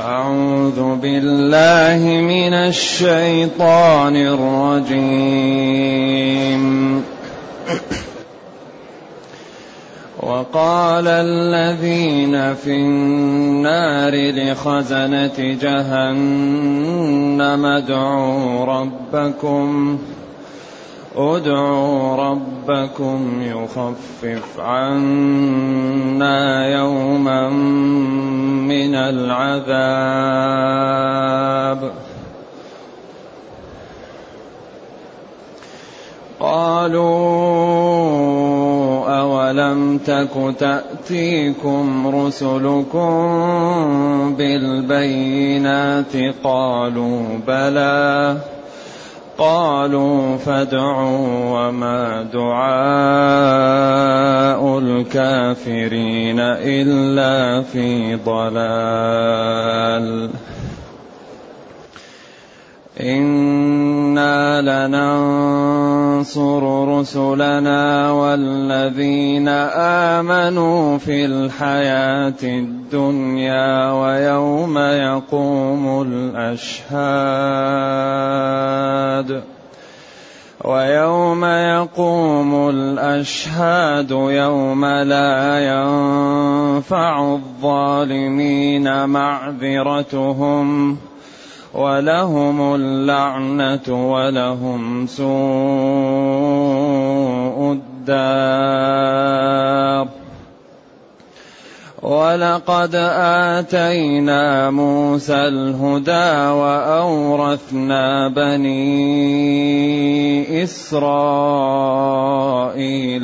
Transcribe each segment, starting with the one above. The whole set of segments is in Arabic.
أعوذ بالله من الشيطان الرجيم. وقال الذين في النار لخزنة جهنم ادعوا ربكم ادعوا ربكم يخفف عنا يوما من العذاب. قالوا أولم تك تأتيكم رسلكم بالبينات؟ قالوا بلى. قالوا فادعوا وما دعاء الكافرين إلا في ضلال. أنا لننصر رسلنا والذين امنوا في الحياة الدنيا ويوم يقوم الاشهاد ويوم يقوم الاشهاد يوم لا ينفع الظالمين معذرتهم ولهم اللعنة ولهم سوء الدار. ولقد آتينا موسى الهدى وأورثنا بني إسرائيل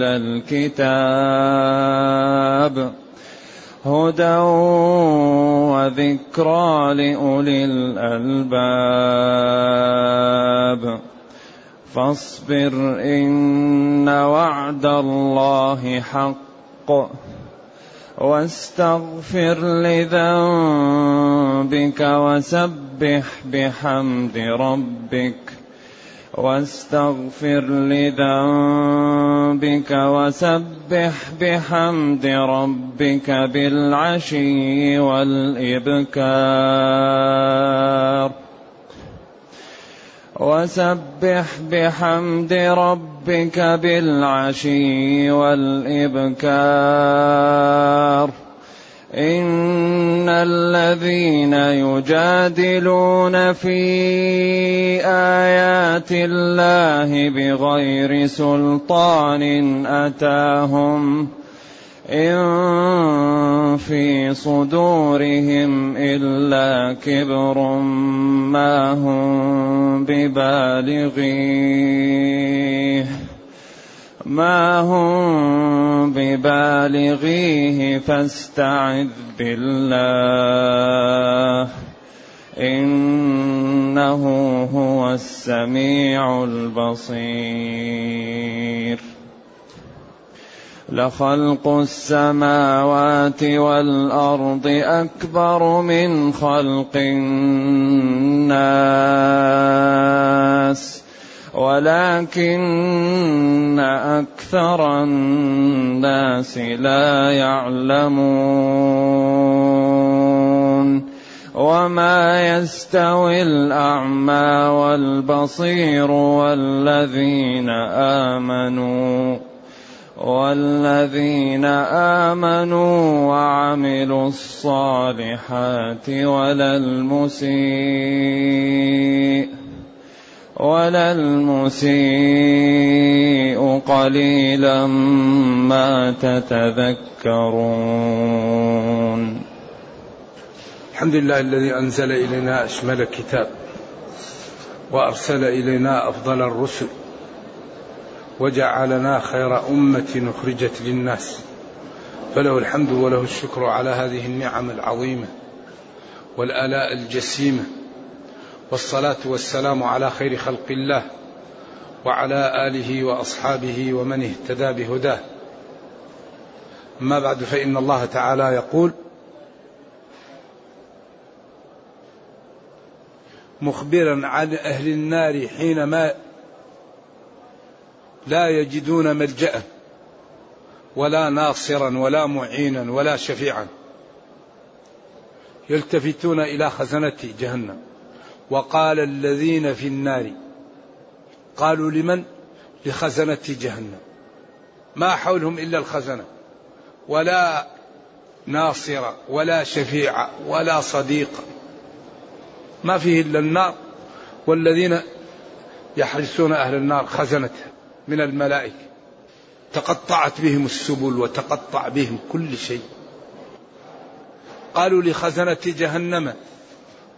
الكتاب. هدى وذكرى لأولي الألباب. فاصبر إن وعد الله حق. واستغفر لذنبك وسبح بحمد ربك. واستغفر لذنبك وسبح بحمد ربك بالعشي والإبكار. وسبح بحمد ربك بالعشي والإبكار. ان الذين يجادلون في ايات الله بغير سلطان اتاهم ان في صدورهم الا كبر ما هم ببالغيه ما هم ببالغيه فاستعذ بالله. إنه هو السميع البصير. لخلق السماوات والأرض أكبر من خلق الناس. ولكن أكثر الناس لا يعلمون وما يستوي الأعمى والبصير والذين آمنوا والذين آمنوا وعملوا الصالحات ولا المسيء ولا المسيء قليلا ما تتذكرون. الحمد لله الذي أنزل إلينا أشمل الكتاب وأرسل إلينا أفضل الرسل وجعلنا خير أمة أخرجت للناس. فله الحمد وله الشكر على هذه النعم العظيمة والآلاء الجسيمة والصلاة والسلام على خير خلق الله وعلى آله وأصحابه ومن اهتدى بهداه. أما بعد فإن الله تعالى يقول مخبرا عن أهل النار حينما لا يجدون ملجأ ولا ناصرا ولا معينا ولا شفيعا. يلتفتون إلى خزنة جهنم. وقال الذين في النار قالوا لمن؟ لخزنة جهنم. ما حولهم إلا الخزنة. ولا ناصر ولا شفيع ولا صديق ما فيه إلا النار. والذين يحرسون أهل النار خزنتها من الملائكة. تقطعت بهم السبل وتقطع بهم كل شيء. قالوا لخزنة جهنم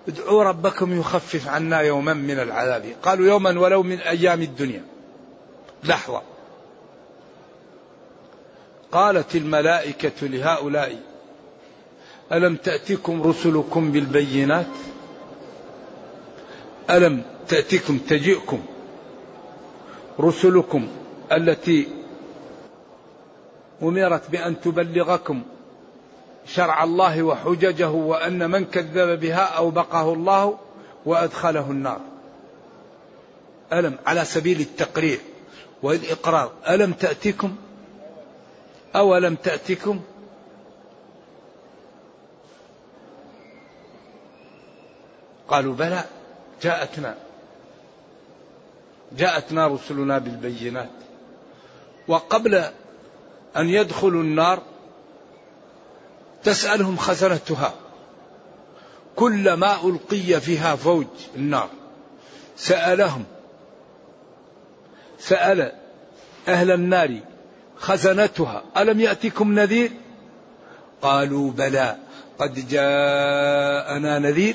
ادعوا ربكم يخفف عنا يوما من العذاب. قالوا يوما ولو من أيام الدنيا. لحظة. قالت الملائكة لهؤلاء ألم تأتكم رسلكم بالبينات؟ ألم تأتكم تجئكم رسلكم التي أمرت بأن تبلغكم شرع الله وحججه وأن من كذب بها أوبقه الله وأدخله النار. ألم على سبيل التقريع والإقرار ألم تأتكم أولم تأتكم قالوا بلى جاءتنا جاءتنا رسلنا بالبينات. وقبل أن يدخلوا النار تسألهم خزنتها كلما ألقي فيها فوج النار. سألهم. سأل أهل النار خزنتها ألم يأتكم نذير؟ قالوا بلى. قد جاءنا نذير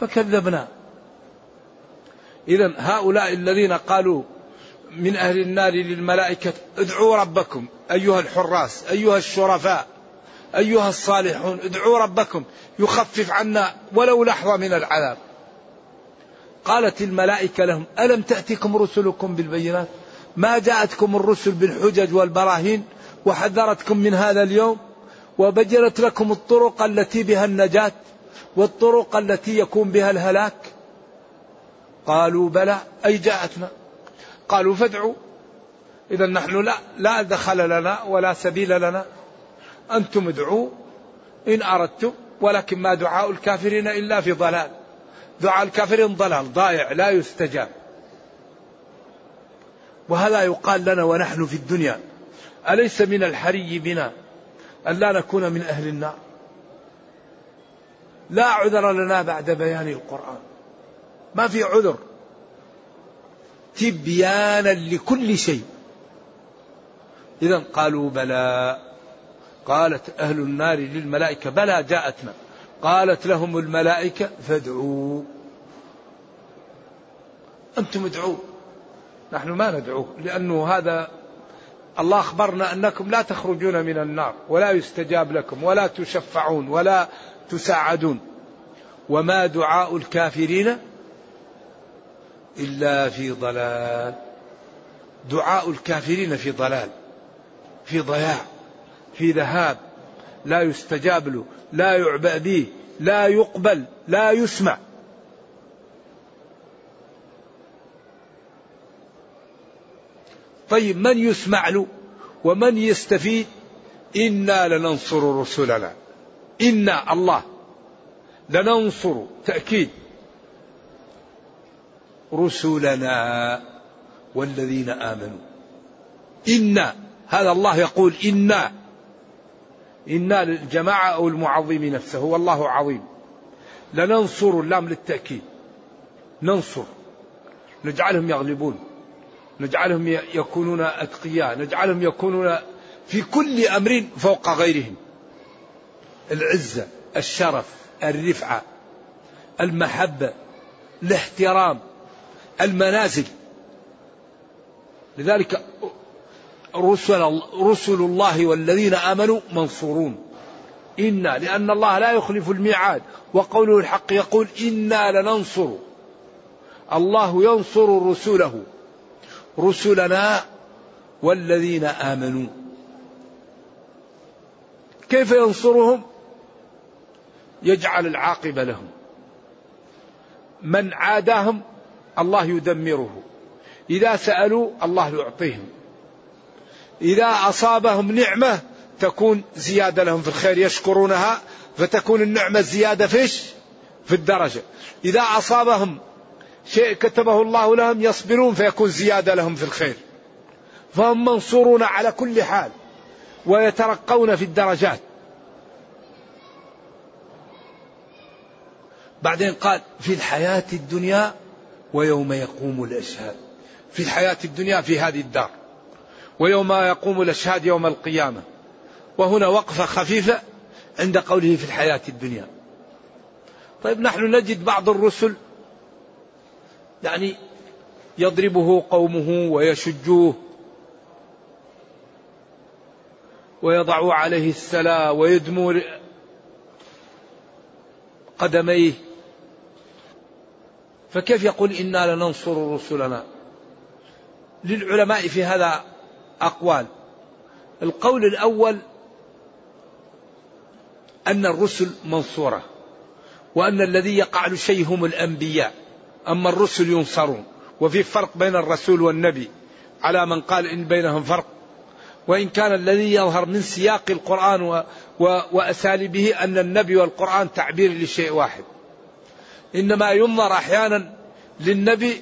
فكذبنا. إذا هؤلاء الذين قالوا من أهل النار للملائكة ادعوا ربكم. أيها الحراس. أيها الشرفاء. أيها الصالحون ادعوا ربكم يخفف عنا ولو لحظة من العذاب. قالت الملائكة لهم ألم تأتكم رسلكم بالبينات؟ ما جاءتكم الرسل بالحجج والبراهين وحذرتكم من هذا اليوم؟ وبجرت لكم الطرق التي بها النجاة والطرق التي يكون بها الهلاك؟ قالوا بلى. أي جاءتنا؟ قالوا فادعوا. إذا نحن لا لا دخل لنا ولا سبيل لنا. أنتم ادعوا إن أردتم ولكن ما دعاء الكافرين إلا في ضلال. دعاء الكافرين ضلال ضائع لا يستجاب. وهذا يقال لنا ونحن في الدنيا أليس من الحري بنا أن لا نكون من أهل النار؟ لا عذر لنا بعد بيان القرآن. ما في عذر. تبيانا لكل شيء. إذا قالوا بلى. قالت أهل النار للملائكة بلى جاءتنا. قالت لهم الملائكة فادعوا. أنتم ادعوا. نحن ما ندعو لأنه هذا الله أخبرنا أنكم لا تخرجون من النار ولا يستجاب لكم ولا تشفعون ولا تساعدون. وما دعاء الكافرين إلا في ضلال. دعاء الكافرين في ضلال في ضياع. في ذهاب لا يستجاب له لا يعبأ به لا يقبل لا يسمع. طيب من يسمع له؟ ومن يستفيد؟ إنا لننصر رسلنا. إنا الله. لننصر تأكيد. رسلنا والذين آمنوا. إنا هذا الله يقول إنا. إنا للجماعة أو المعظم نفسه والله عظيم. لننصر اللام للتأكيد. ننصر. نجعلهم يغلبون. نجعلهم يكونون أتقياء. نجعلهم يكونون في كل أمر فوق غيرهم. العزة الشرف الرفعة المحبة الاحترام المنازل. لذلك رسل, رسل الله والذين آمنوا منصورون. إنا لأن الله لا يخلف الميعاد. وقوله الحق يقول إنا لننصر. الله ينصر رسله. رسلنا والذين آمنوا. كيف ينصرهم؟ يجعل العاقبة لهم. من عاداهم الله يدمره. إذا سألوا الله يعطيهم. إذا أصابهم نعمة تكون زيادة لهم في الخير يشكرونها فتكون النعمة زيادة فيش في الدرجة. إذا أصابهم شيء كتبه الله لهم يصبرون فيكون زيادة لهم في الخير. فهم منصورون على كل حال ويترقون في الدرجات. بعدين قال في الحياة الدنيا ويوم يقوم الأشهاد. في الحياة الدنيا في هذه الدار. ويوم يقوم الأشهاد يوم القيامة. وهنا وقفة خفيفة عند قوله في الحياة الدنيا. طيب نحن نجد بعض الرسل يعني يضربه قومه ويشجوه ويضع عليه السلا ويدمو قدميه. فكيف يقول إنا لننصر رسلنا؟ للعلماء في هذا أقوال. القول الأول أن الرسل منصورة وأن الذي يقع شيء هم الأنبياء. أما الرسل ينصرون وفي فرق بين الرسول والنبي على من قال إن بينهم فرق. وإن كان الذي يظهر من سياق القرآن و و وأساليبه أن النبي والقرآن تعبير لشيء واحد. إنما ينظر أحيانا للنبي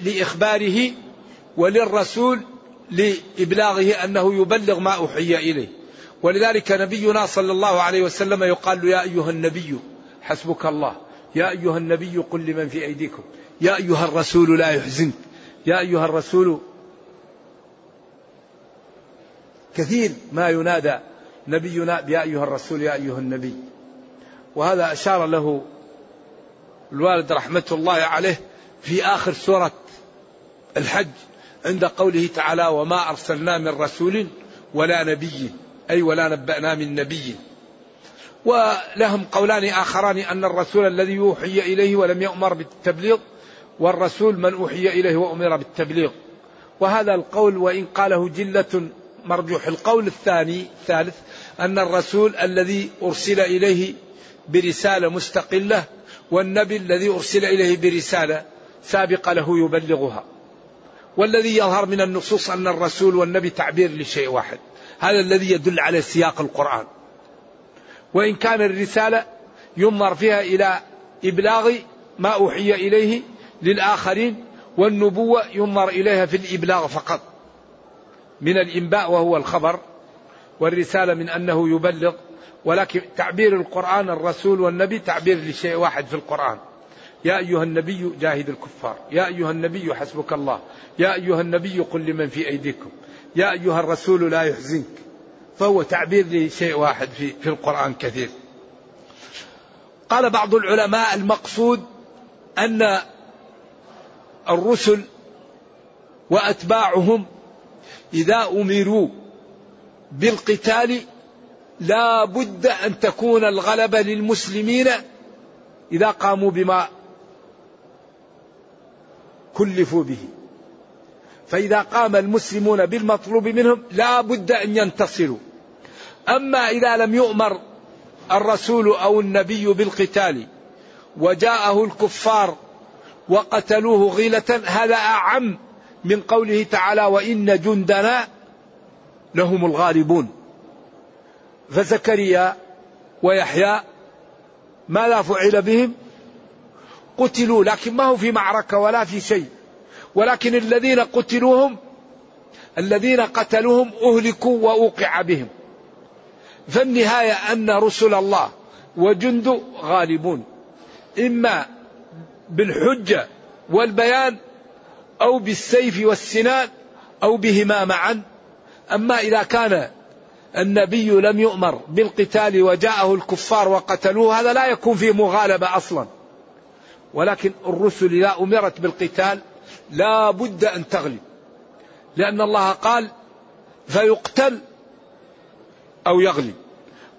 لإخباره وللرسول لإبلاغه أنه يبلغ ما أوحي إليه. ولذلك نبينا صلى الله عليه وسلم يقال له يا أيها النبي حسبك الله. يا أيها النبي قل لمن في أيديكم. يا أيها الرسول لا يحزنك يا أيها الرسول كثير ما ينادى نبينا يا أيها الرسول يا أيها النبي. وهذا أشار له الوالد رحمة الله عليه في آخر سورة الحج. عند قوله تعالى وما أرسلنا من رسول ولا نبي أي ولا نبأنا من نبي. ولهم قولان آخران أن الرسول الذي يوحي إليه ولم يؤمر بالتبليغ والرسول من أوحي إليه وأمر بالتبليغ. وهذا القول وإن قاله جلة مرجوح. القول الثاني الثالث أن الرسول الذي أرسل إليه برسالة مستقلة والنبي الذي أرسل إليه برسالة سابقة له يبلغها. والذي يظهر من النصوص أن الرسول والنبي تعبير لشيء واحد. هذا الذي يدل على سياق القرآن. وإن كان الرسالة ينظر فيها إلى إبلاغ ما أوحي إليه للآخرين والنبوة ينظر إليها في الإبلاغ فقط. من الإنباء وهو الخبر والرسالة من أنه يبلغ. ولكن تعبير القرآن الرسول والنبي تعبير لشيء واحد في القرآن. يا أيها النبي جاهد الكفار. يا أيها النبي حسبك الله. يا أيها النبي قل لمن في أيديكم. يا أيها الرسول لا يحزنك. فهو تعبير لشيء واحد في, في القرآن كثير قال بعض العلماء المقصود أن الرسل وأتباعهم إذا أمروا بالقتال لا بد أن تكون الغلبة للمسلمين إذا قاموا بما كلفوا به. فإذا قام المسلمون بالمطلوب منهم لا بد أن ينتصروا. أما إذا لم يؤمر الرسول أو النبي بالقتال وجاءه الكفار وقتلوه غيلة هذا أعم من قوله تعالى وإن جندنا لهم الغالبون فزكريا ويحيى ماذا فعل بهم؟ قتلوا لكن ما هو في معركة ولا في شيء. ولكن الذين قتلوهم الذين قتلوهم أهلكوا وأوقع بهم. فالنهاية أن رسل الله وجند غالبون. إما بالحجة والبيان أو بالسيف والسنان أو بهما معا. أما إذا كان النبي لم يؤمر بالقتال وجاءه الكفار وقتلوه هذا لا يكون فيه مغالبة أصلا. ولكن الرسل إذا أمرت بالقتال لا بد أن تغلب. لأن الله قال فيقتل أو يغلب.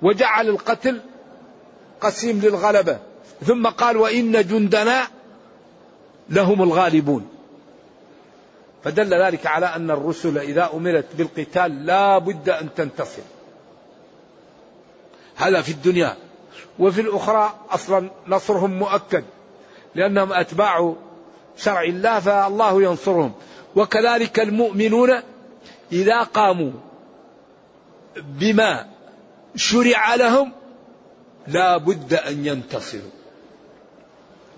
وجعل القتل قسيم للغلبة. ثم قال وإن جندنا لهم الغالبون. فدل ذلك على أن الرسل إذا أمرت بالقتال لا بد أن تنتصر. هذا في الدنيا. وفي الأخرى أصلا نصرهم مؤكد. لأنهم أتباع شرع الله فالله ينصرهم. وكذلك المؤمنون إذا قاموا بما شرع لهم لا بد أن ينتصروا.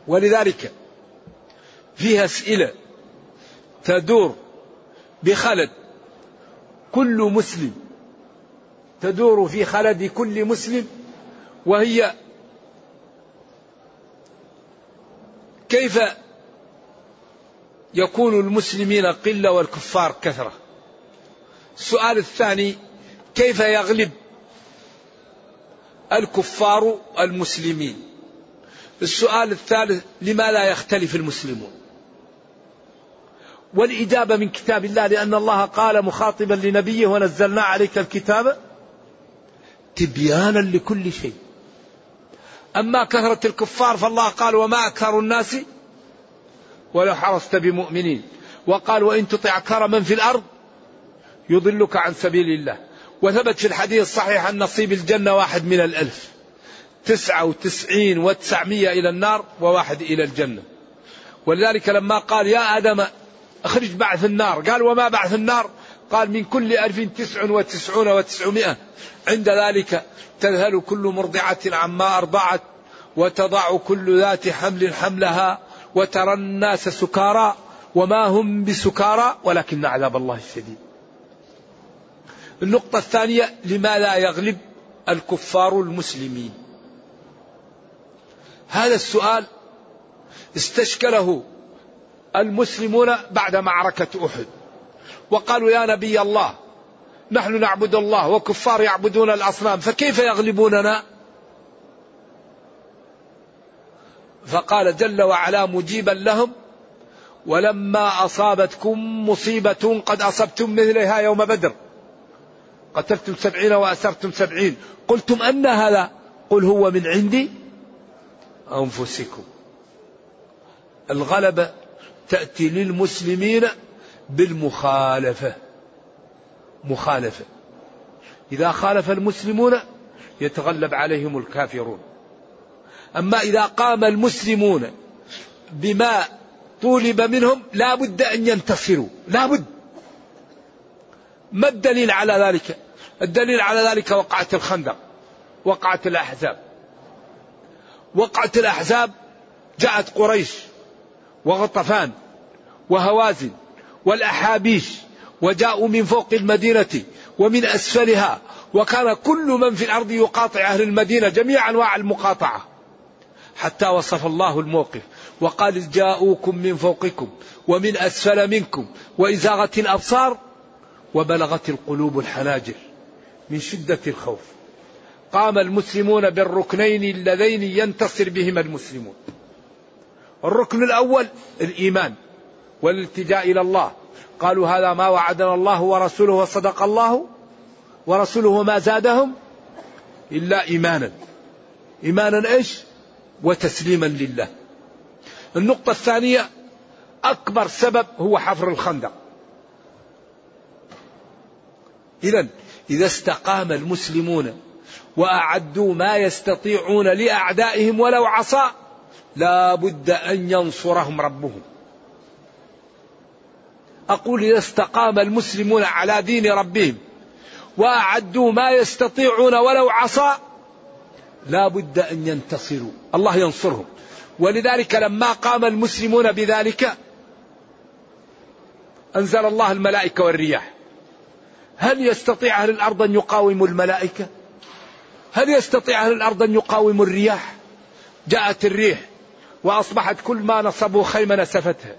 ولذلك فيها أسئلة تدور بخلد كل مسلم تدور في خلد كل مسلم وهي كيف يكون المسلمين قلة والكفار كثرة؟ السؤال الثاني كيف يغلب الكفار المسلمين؟ السؤال الثالث لما لا يختلف المسلمون؟ والإجابة من كتاب الله لأن الله قال مخاطبا لنبيه ونزلنا عليك الكتاب تبيانا لكل شيء. أما كثرة الكفار فالله قال وما أكثر الناس ولو حرصت بمؤمنين وقال وإن تطع كرما في الأرض يضلك عن سبيل الله. وثبت في الحديث الصحيح أن نصيب الجنة واحد من الألف. تسعة وتسعين وتسعمية إلى النار وواحد إلى الجنة. ولذلك لما قال يا آدم اخرج بعث النار. قال وما بعث النار؟ قال من كل ألف تسع وتسعون وتسعمائة. عند ذلك تذهل كل مرضعة عما أرضعت وتضع كل ذات حمل حملها وترى الناس سكارى وما هم بسكارى ولكن عذاب الله الشديد النقطة الثانية لما لا يغلب الكفار المسلمين. هذا السؤال استشكله المسلمون بعد معركة أحد. وقالوا يا نبي الله نحن نعبد الله وكفار يعبدون الأصنام فكيف يغلبوننا؟ فقال جل وعلا مجيبا لهم ولما أصابتكم مصيبة قد أصبتم مثلها يوم بدر. قتلتم سبعين وأسرتم سبعين. قلتم أن هذا قل هو من عندي أنفسكم. الغلبة تأتي للمسلمين بالمخالفة. مخالفة. إذا خالف المسلمون يتغلب عليهم الكافرون. أما إذا قام المسلمون بما طولب منهم لا بد أن ينتصروا. لا بد. ما الدليل على ذلك؟ الدليل على ذلك وقعت الخندق وقعت الأحزاب. وقعت الأحزاب جاءت قريش وغطفان وهوازن. والأحابيش وجاءوا من فوق المدينة ومن أسفلها وكان كل من في الأرض يقاطع أهل المدينة جميع أنواع المقاطعة. حتى وصف الله الموقف وقال جاءوكم من فوقكم ومن أسفل منكم وإزاغت الأبصار وبلغت القلوب الحناجر من شدة الخوف. قام المسلمون بالركنين اللذين ينتصر بهما المسلمون. الركن الأول الإيمان. والالتجاء إلى الله. قالوا هذا ما وعدنا الله ورسوله وصدق الله ورسوله ما زادهم إلا إيمانا. إيمانا إيش؟ وتسليما لله. النقطة الثانية أكبر سبب هو حفر الخندق. إذا إذا استقام المسلمون وأعدوا ما يستطيعون لأعدائهم ولو عصى لا بد أن ينصرهم ربهم. أقول إذا استقام المسلمون على دين ربهم وأعدوا ما يستطيعون ولو عصى لا بد أن ينتصروا. الله ينصرهم. ولذلك لما قام المسلمون بذلك أنزل الله الملائكة والرياح. هل يستطيع أهل الأرض أن يقاوموا الملائكة؟ هل يستطيع أهل الأرض أن يقاوموا الرياح؟ جاءت الريح وأصبحت كل ما نصبوا خيمة نسفتها.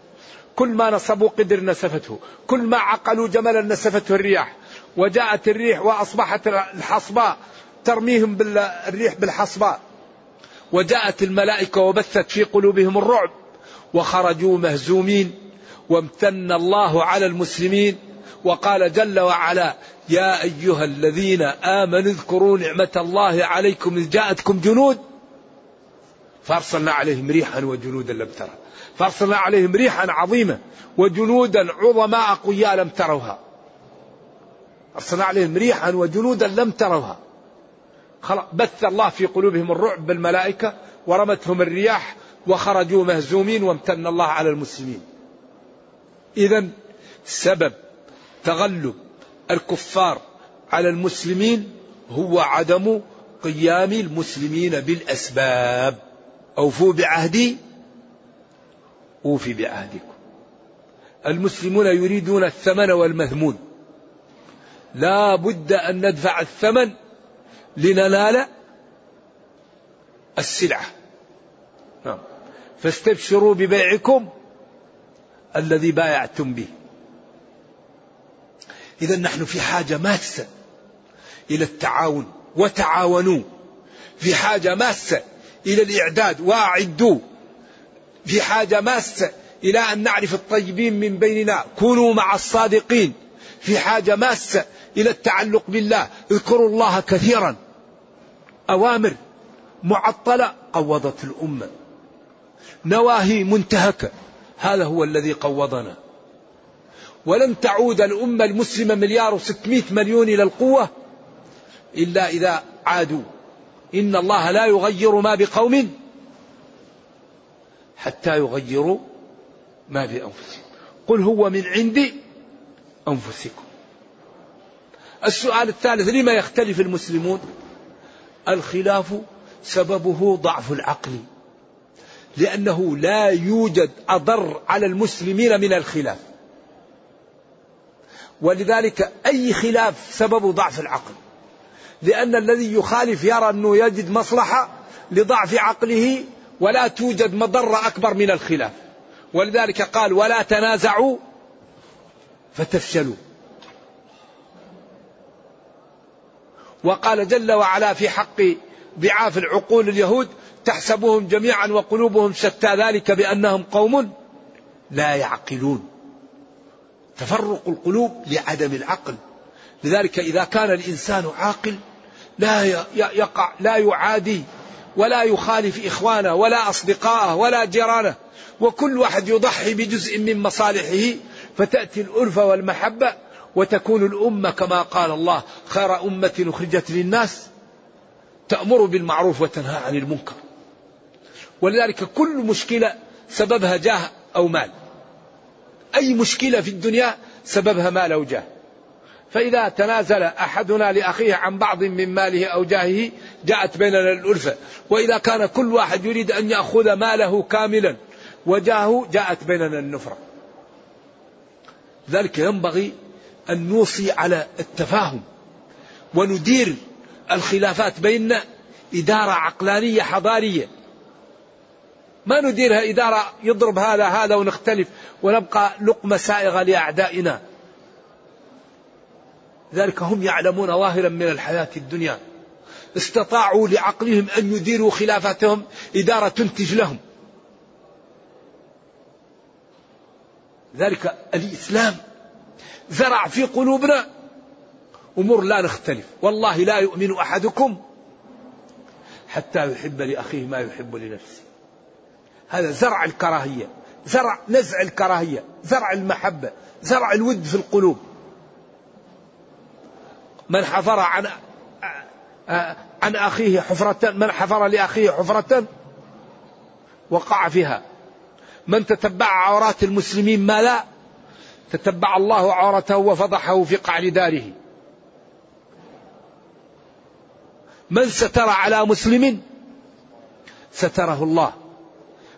كل ما نصبوا قدر نسفته كل ما عقلوا جملا نسفته الرياح وجاءت الريح وأصبحت الحصباء ترميهم بالريح بالحصباء. وجاءت الملائكة وبثت في قلوبهم الرعب وخرجوا مهزومين وامتن الله على المسلمين وقال جل وعلا يا أيها الذين آمنوا اذكروا نعمة الله عليكم إذ جاءتكم جنود فأرسلنا عليهم ريحا وجنودا لم ترى. فأرسلنا عليهم ريحا عظيمة وجنودا عظماء أقوياء لم تروها. أرسلنا عليهم ريحا وجنودا لم تروها. بث الله في قلوبهم الرعب بالملائكة ورمتهم الرياح وخرجوا مهزومين وامتن الله على المسلمين. إذا سبب تغلب الكفار على المسلمين هو عدم قيام المسلمين بالأسباب. أوفوا بعهدي أوفي بعهدكم. المسلمون يريدون الثمن والمذمون لا بد أن ندفع الثمن لننال السلعة. نعم. فاستبشروا ببيعكم الذي بايعتم به. إذا نحن في حاجة ماسة إلى التعاون. وتعاونوا. في حاجة ماسة إلى الإعداد. وأعدوا. في حاجة ماسة إلى أن نعرف الطيبين من بيننا. كونوا مع الصادقين. في حاجة ماسة إلى التعلق بالله. اذكروا الله كثيرا. أوامر معطلة قوضت الأمة. نواهي منتهكة. هذا هو الذي قوضنا. ولن تعود الأمة المسلمة مليار وستمائة مليون إلى القوة إلا إذا عادوا. إن الله لا يغير ما بقوم حتى يغيروا ما بأنفسهم قل هو من عند أنفسكم. السؤال الثالث لما يختلف المسلمون؟ الخلاف سببه ضعف العقل. لأنه لا يوجد أضر على المسلمين من الخلاف. ولذلك أي خلاف سبب ضعف العقل. لأن الذي يخالف يرى أنه يجد مصلحة لضعف عقله ولا توجد مضرة أكبر من الخلاف. ولذلك قال ولا تنازعوا فتفشلوا. وقال جل وعلا في حق ضعاف العقول اليهود تحسبهم جميعا وقلوبهم شتى ذلك بأنهم قوم لا يعقلون. تفرق القلوب لعدم العقل. لذلك إذا كان الإنسان عاقل لا يقع لا يعادي ولا يخالف إخوانه ولا أصدقائه ولا جيرانه. وكل واحد يضحي بجزء من مصالحه فتأتي الألفة والمحبة وتكون الأمة كما قال الله خير أمة أخرجت للناس تأمر بالمعروف وتنهى عن المنكر. ولذلك كل مشكلة سببها جاه أو مال. أي مشكلة في الدنيا سببها مال أو جاه. فإذا تنازل أحدنا لأخيه عن بعض من ماله أو جاهه جاءت بيننا الألفة. وإذا كان كل واحد يريد أن يأخذ ماله كاملا وجاهه جاءت بيننا النفرة. ذلك ينبغي أن نوصي على التفاهم وندير الخلافات بيننا إدارة عقلانية حضارية. ما نديرها إدارة يضرب هذا هذا ونختلف ونبقى لقمة سائغة لأعدائنا. ذلك هم يعلمون ظاهرا من الحياة الدنيا. استطاعوا لعقلهم أن يديروا خلافاتهم إدارة تنتج لهم. ذلك الإسلام. زرع في قلوبنا أمور لا نختلف. والله لا يؤمن أحدكم حتى يحب لأخيه ما يحب لنفسه. هذا زرع الكراهية زرع نزع الكراهية زرع المحبة زرع الود في القلوب. من حفر عن عن أخيه حفرة من حفر لأخيه حفرة وقع فيها. من تتبع عورات المسلمين ما لا تتبع الله عورته وفضحه في قعر داره. من ستر على مسلم ستره الله.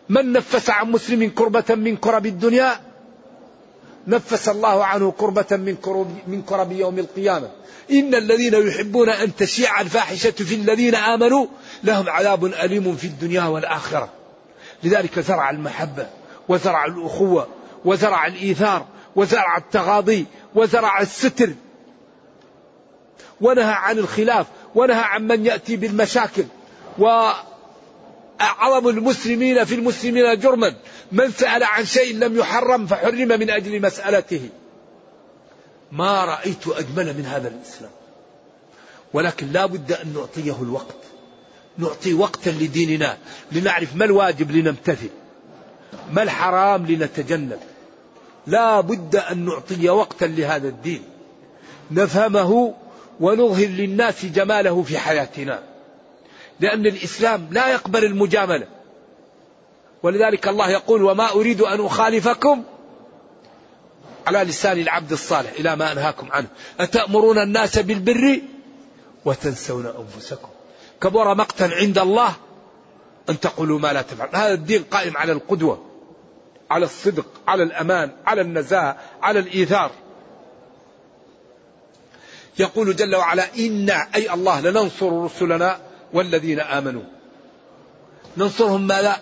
من نفس عن مسلم كربة من كرب الدنيا نفس الله عنه كربة من كرب, من كرب يوم القيامة. إن الذين يحبون أن تشيع الفاحشة في الذين آمنوا لهم عذاب أليم في الدنيا والآخرة. لذلك زرع المحبة وزرع الأخوة وزرع الإيثار وزرع التغاضي وزرع الستر. ونهى عن الخلاف ونهى عن من يأتي بالمشاكل. وأعظم المسلمين في المسلمين جرما. من سأل عن شيء لم يحرم فحرم من أجل مسألته. ما رأيت أجمل من هذا الإسلام. ولكن لا بد أن نعطيه الوقت. نعطي وقتا لديننا. لنعرف ما الواجب لنمتثل. ما الحرام لنتجنب. لا بد أن نعطي وقتا لهذا الدين. نفهمه ونظهر للناس جماله في حياتنا. لأن الإسلام لا يقبل المجاملة. ولذلك الله يقول وما أريد أن أخالفكم على لسان العبد الصالح إلى ما أنهاكم عنه. أتأمرون الناس بالبر وتنسون أنفسكم. كبر مقتا عند الله أن تقولوا ما لا تفعل هذا الدين قائم على القدوة على الصدق على الأمان على النزاهة على الإيثار. يقول جل وعلا إنا أي الله لننصر رسلنا والذين آمنوا. ننصرهم ماذا؟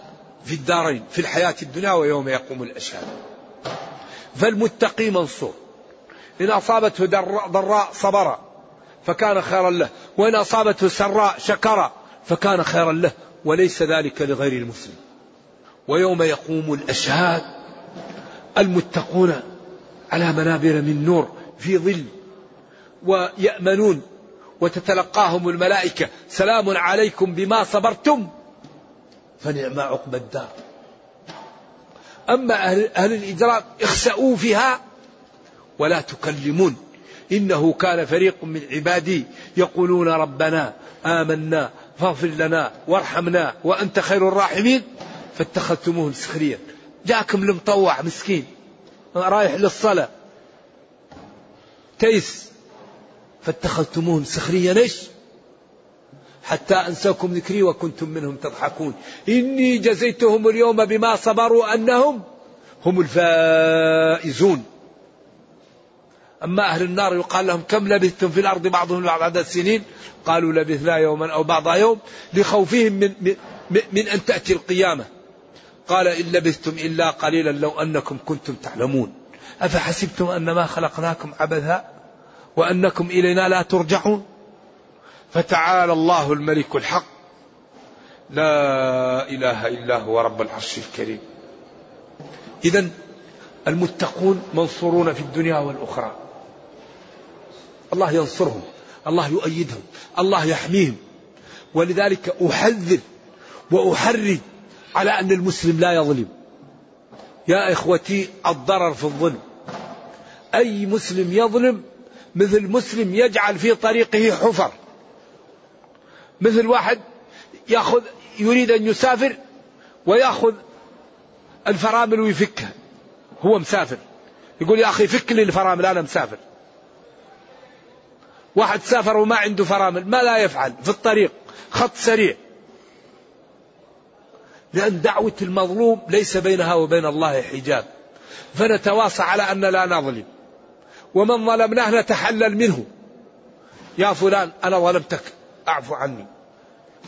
في الدارين في الحياة الدنيا ويوم يقوم الأشهاد. فالمتقي منصور إن أصابته ضراء صبر فكان خيرا له. وإن أصابته سراء شكر فكان خيرا له. وليس ذلك لغير المسلم. ويوم يقوم الأشهاد المتقون على منابر من نور في ظل ويأمنون وتتلقاهم الملائكة. سلام عليكم بما صبرتم. فنعم عقب الدار. أما أهل, أهل الإجرام اخسأوا فيها ولا تكلمون. إنه كان فريق من عبادي يقولون ربنا آمنا فاغفر لنا وارحمنا وأنت خير الراحمين. فاتخذتموهم سخريا جاكم المطوع مسكين. رايح للصلاة. تيس. فاتخذتموهم سخريا إيش؟ حتى أنساكم ذكري وكنتم منهم تضحكون. إني جزيتهم اليوم بما صبروا أنهم هم الفائزون. أما أهل النار يقال لهم كم لبثتم في الأرض بعضهم بعض عدد سنين؟ قالوا لبثنا يوما أو بعض يوم لخوفهم من, من, من أن تأتي القيامة. قال إن لبثتم إلا قليلا لو أنكم كنتم تعلمون. أفحسبتم انما خلقناكم عبثا؟ وأنكم إلينا لا ترجعون. فتعالى الله الملك الحق. لا إله إلا هو رب العرش الكريم. اذا المتقون منصورون في الدنيا والأخرى. الله ينصرهم الله يؤيدهم الله يحميهم. ولذلك أحذر واحرج على أن المسلم لا يظلم. يا إخوتي الضرر في الظلم. أي مسلم يظلم مثل مسلم يجعل في طريقه حفر. مثل واحد ياخذ يريد أن يسافر وياخذ الفرامل ويفكها. هو مسافر. يقول يا أخي فك لي الفرامل أنا مسافر. واحد سافر وما عنده فرامل ما لا يفعل في الطريق خط سريع. لأن دعوة المظلوم ليس بينها وبين الله حجاب. فنتواصى على أن لا نظلم. ومن ظلمناه نتحلل منه. يا فلان أنا ظلمتك. أعفو عني.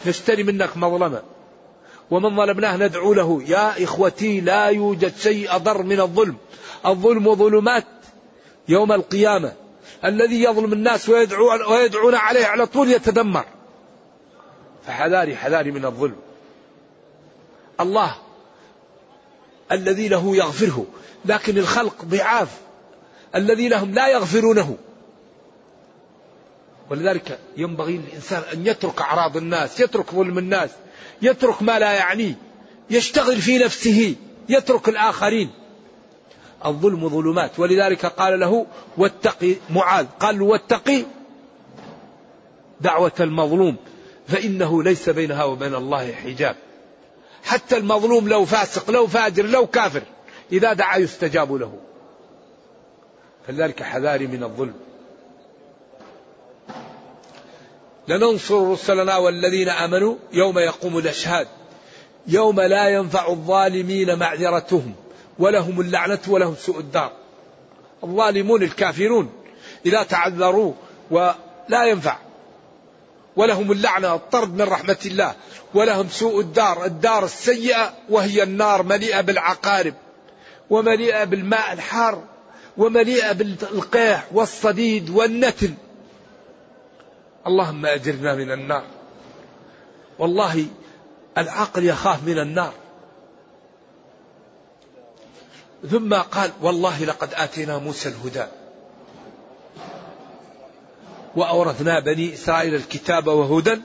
نشتري منك مظلمة. ومن ظلمناه ندعو له. يا إخوتي لا يوجد شيء أضر من الظلم. الظلم ظلمات يوم القيامة. الذي يظلم الناس ويدعو ويدعون عليه على طول يتدمر. فحذاري حذاري من الظلم. الله الذي له يغفره. لكن الخلق ضعاف. الذي لهم لا يغفرونه. ولذلك ينبغي للإنسان أن يترك أعراض الناس يترك ظلم الناس يترك ما لا يعنيه يشتغل في نفسه يترك الآخرين. الظلم ظلمات. ولذلك قال له واتقي معاذ. قال واتقي دعوة المظلوم فإنه ليس بينها وبين الله حجاب. حتى المظلوم لو فاسق لو فاجر لو كافر إذا دعا يستجاب له. فلذلك حذاري من الظلم. لننصر رسلنا والذين آمنوا يوم يقوم الأشهاد يوم لا ينفع الظالمين معذرتهم ولهم اللعنة ولهم سوء الدار. الظالمون الكافرون إذا تعذروا ولا ينفع ولهم اللعنة الطرد من رحمة الله ولهم سوء الدار. الدار السيئة وهي النار مليئة بالعقارب ومليئة بالماء الحار. ومليئة بالقيح والصديد والنتن اللهم أجرنا من النار. والله العقل يخاف من النار. ثم قال والله لقد آتينا موسى الهدى. وأورثنا بني إسرائيل الكتاب وهدى.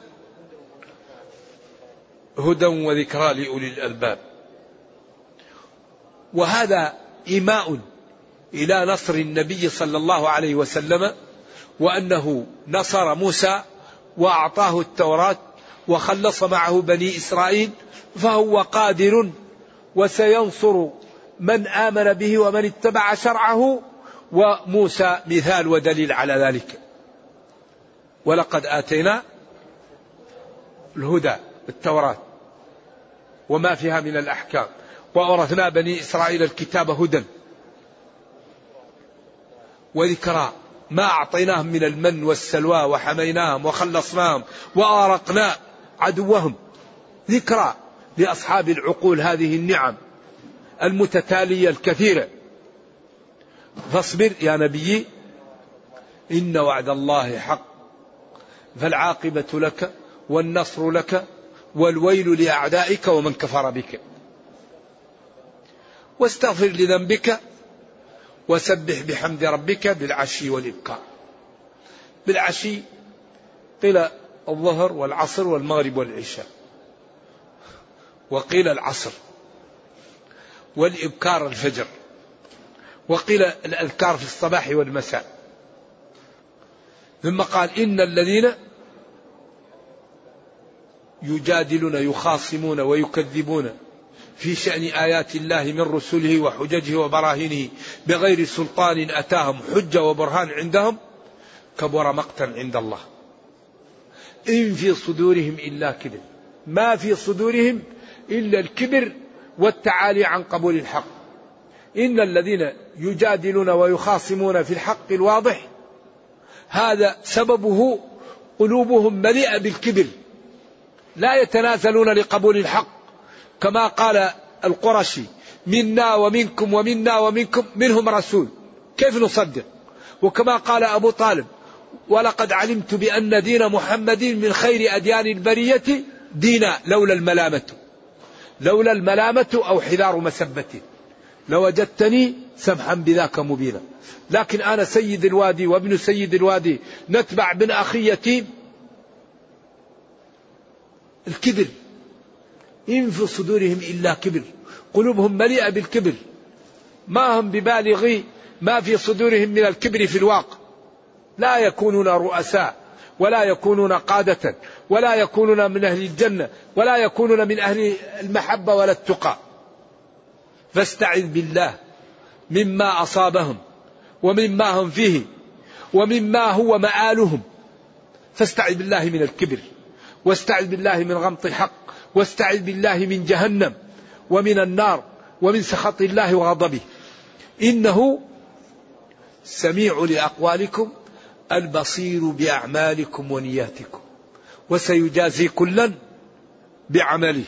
هدى وذكرى لأولي الألباب. وهذا إيماء إلى نصر النبي صلى الله عليه وسلم وأنه نصر موسى وأعطاه التوراة وخلص معه بني إسرائيل فهو قادر وسينصر من آمن به ومن اتبع شرعه وموسى مثال ودليل على ذلك. ولقد آتينا الهدى التوراة وما فيها من الأحكام وأورثنا بني إسرائيل الكتاب هدى. وذكرى ما أعطيناهم من المن والسلوى وحميناهم وخلصناهم وأرقنا عدوهم. ذكرى لأصحاب العقول هذه النعم المتتالية الكثيرة. فاصبر يا نبي إن وعد الله حق فالعاقبة لك والنصر لك والويل لأعدائك ومن كفر بك. واستغفر لذنبك وسبح بحمد ربك بالعشي والإبكار بالعشي قيل الظهر والعصر والمغرب والعشاء. وقيل العصر والإبكار الفجر. وقيل الأذكار في الصباح والمساء. ثم قال إن الذين يجادلون يخاصمون ويكذبون في شأن آيات الله من رسله وحججه وبراهينه بغير سلطان أتاهم حجة وبرهان عندهم كبر مقتا عند الله. إن في صدورهم إلا كبر. ما في صدورهم إلا الكبر والتعالي عن قبول الحق. إن الذين يجادلون ويخاصمون في الحق الواضح هذا سببه قلوبهم مليئة بالكبر. لا يتنازلون لقبول الحق. كما قال القرشي منا ومنكم ومنا ومنكم منهم رسول. كيف نصدق؟ وكما قال أبو طالب ولقد علمت بأن دين محمد من خير أديان البرية دينا لولا الملامة. لولا الملامة أو حذار مسبة. لوجدتني سمحا بذاك مبينا. لكن أنا سيد الوادي وابن سيد الوادي نتبع بن أخي يتيم الكبر. إن في صدورهم إلا كبر. قلوبهم مليئة بالكبر. ما هم ببالغي ما في صدورهم من الكبر في الواقع. لا يكونون رؤساء ولا يكونون قادة ولا يكونون من أهل الجنة ولا يكونون من أهل المحبة ولا التقى. فاستعذ بالله مما أصابهم ومما هم فيه ومما هو مآلهم. فاستعذ بالله من الكبر واستعذ بالله من غمط الحق واستعذ بالله من جهنم ومن النار ومن سخط الله وغضبه. إنه سميع لأقوالكم البصير بأعمالكم ونياتكم وسيجازي كلا بعمله.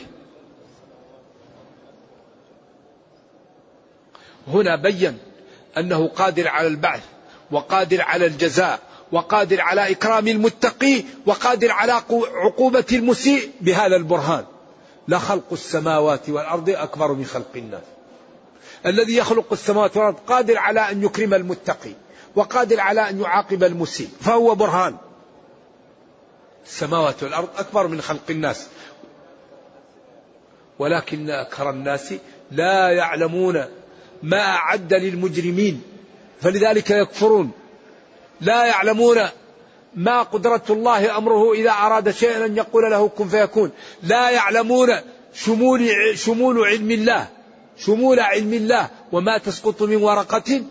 هنا بين أنه قادر على البعث وقادر على الجزاء وقادر على إكرام المتقي وقادر على عقوبة المسيء بهذا البرهان. لخلق السماوات والأرض أكبر من خلق الناس. الذي يخلق السماوات والأرض قادر على أن يكرم المتقي وقادر على أن يعاقب المسيء. فهو برهان. السماوات والأرض أكبر من خلق الناس. ولكن أكثر الناس لا يعلمون ما أعد للمجرمين. فلذلك يكفرون. لا يعلمون ما قدرة الله أمره إذا أراد شيئا أن يقول له كن فيكون. لا يعلمون شمول, شمول علم الله. شمول علم الله. وما تسقط من ورقة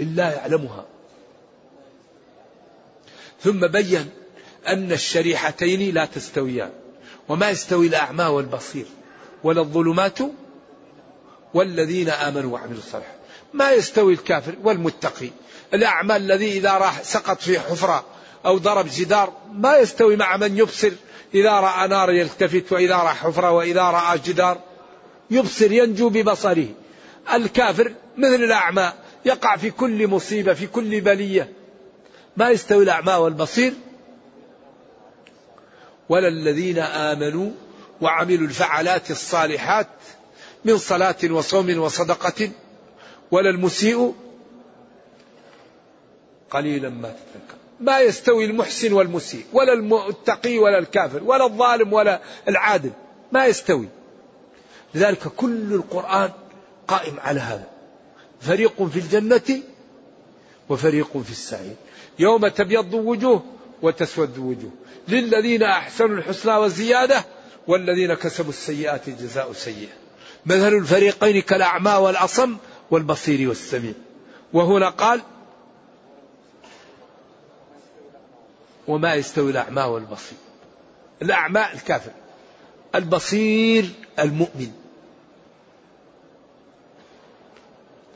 إلا يعلمها. ثم بين أن الشريحتين لا تستويان. وما يستوي الأعمى والبصير. ولا الظلمات والذين آمنوا وعملوا الصالحات. ما يستوي الكافر والمتقي. الأعمى الذي إذا راح سقط في حفرة أو ضرب جدار ما يستوي مع من يبصر إذا رأى نار يلتفت وإذا رأى حفرة وإذا رأى جدار. يبصر ينجو ببصره. الكافر مثل الأعمى يقع في كل مصيبة في كل بلية. ما يستوي الأعمى والبصير. ولا الذين آمنوا وعملوا الفعلات الصالحات من صلاة وصوم وصدقة. ولا المسيء قليلا ما تتذكر. ما يستوي المحسن والمسيء ولا المتقي ولا الكافر ولا الظالم ولا العادل ما يستوي. لذلك كل القرآن قائم على هذا. فريق في الجنة وفريق في السعير. يوم تبيض وجوه وتسود وجوه. للذين أحسنوا الحسنى والزيادة والذين كسبوا السيئات جزاء سيئة. مثل الفريقين كالأعمى والأصم والبصير والسميع. وهنا قال وما يستوي الأعمى والبصير. الأعمى الكافر البصير المؤمن.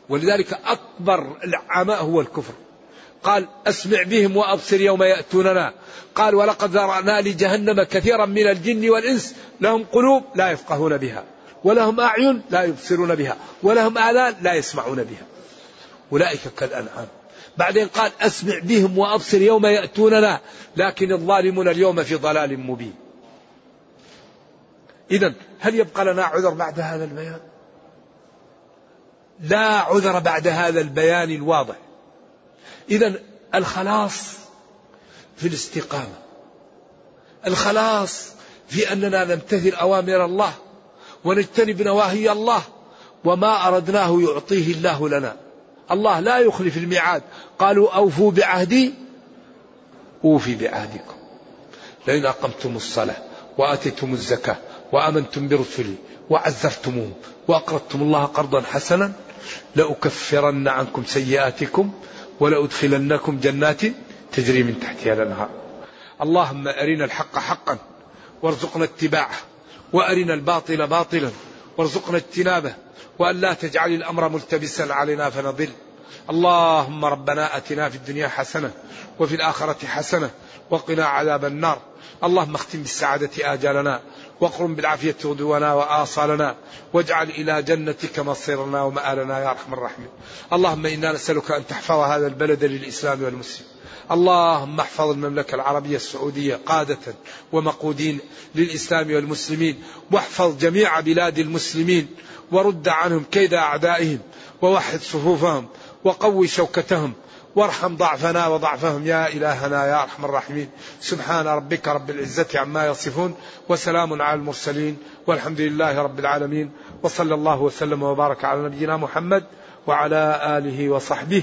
ولذلك أكبر العماء هو الكفر. قال أسمع بهم وأبصر يوم يأتوننا. قال ولقد ذرأنا لجهنم كثيرا من الجن والإنس لهم قلوب لا يفقهون بها ولهم أعين لا يبصرون بها ولهم آذان لا يسمعون بها. أولئك كالأنعام. بعدين قال أسمع بهم وأبصر يوم يأتوننا لكن الظالمون اليوم في ضلال مبين. إذا هل يبقى لنا عذر بعد هذا البيان؟ لا عذر بعد هذا البيان الواضح. إذا الخلاص في الاستقامة. الخلاص في أننا نمتثل أوامر الله ونجتنب نواهي الله وما أردناه يعطيه الله لنا. الله لا يخلف الميعاد. قالوا أوفوا بعهدي أوفي بعهدكم. لئن أقمتم الصلاة وآتيتم الزكاة وآمنتم برسلي وعزرتموهم وأقرضتم الله قرضا حسنا لأكفرن عنكم سيئاتكم ولأدخلنكم جنات تجري من تحتها الأنهار. اللهم أرنا الحق حقا وارزقنا اتباعه وأرنا الباطل باطلا وارزقنا اجتنابه وأن لا تجعل الأمر ملتبسا علينا فنضل. اللهم ربنا أتنا في الدنيا حسنة وفي الآخرة حسنة وقنا عذاب النار. اللهم اختم بالسعادة آجالنا واقرم بالعافية غدونا وآصالنا واجعل إلى جنتك مصيرنا ومآلنا يا أرحم الراحمين. اللهم إنا نسألك أن تحفظ هذا البلد للإسلام والمسلمين. اللهم احفظ المملكة العربية السعودية قادة ومقودين للإسلام والمسلمين واحفظ جميع بلاد المسلمين ورد عنهم كيد أعدائهم ووحد صفوفهم وقوي شوكتهم وارحم ضعفنا وضعفهم. يا إلهنا يا أرحم الراحمين. سبحان ربك رب العزة عما يصفون وسلام على المرسلين والحمد لله رب العالمين وصلى الله وسلم وبارك على نبينا محمد وعلى آله وصحبه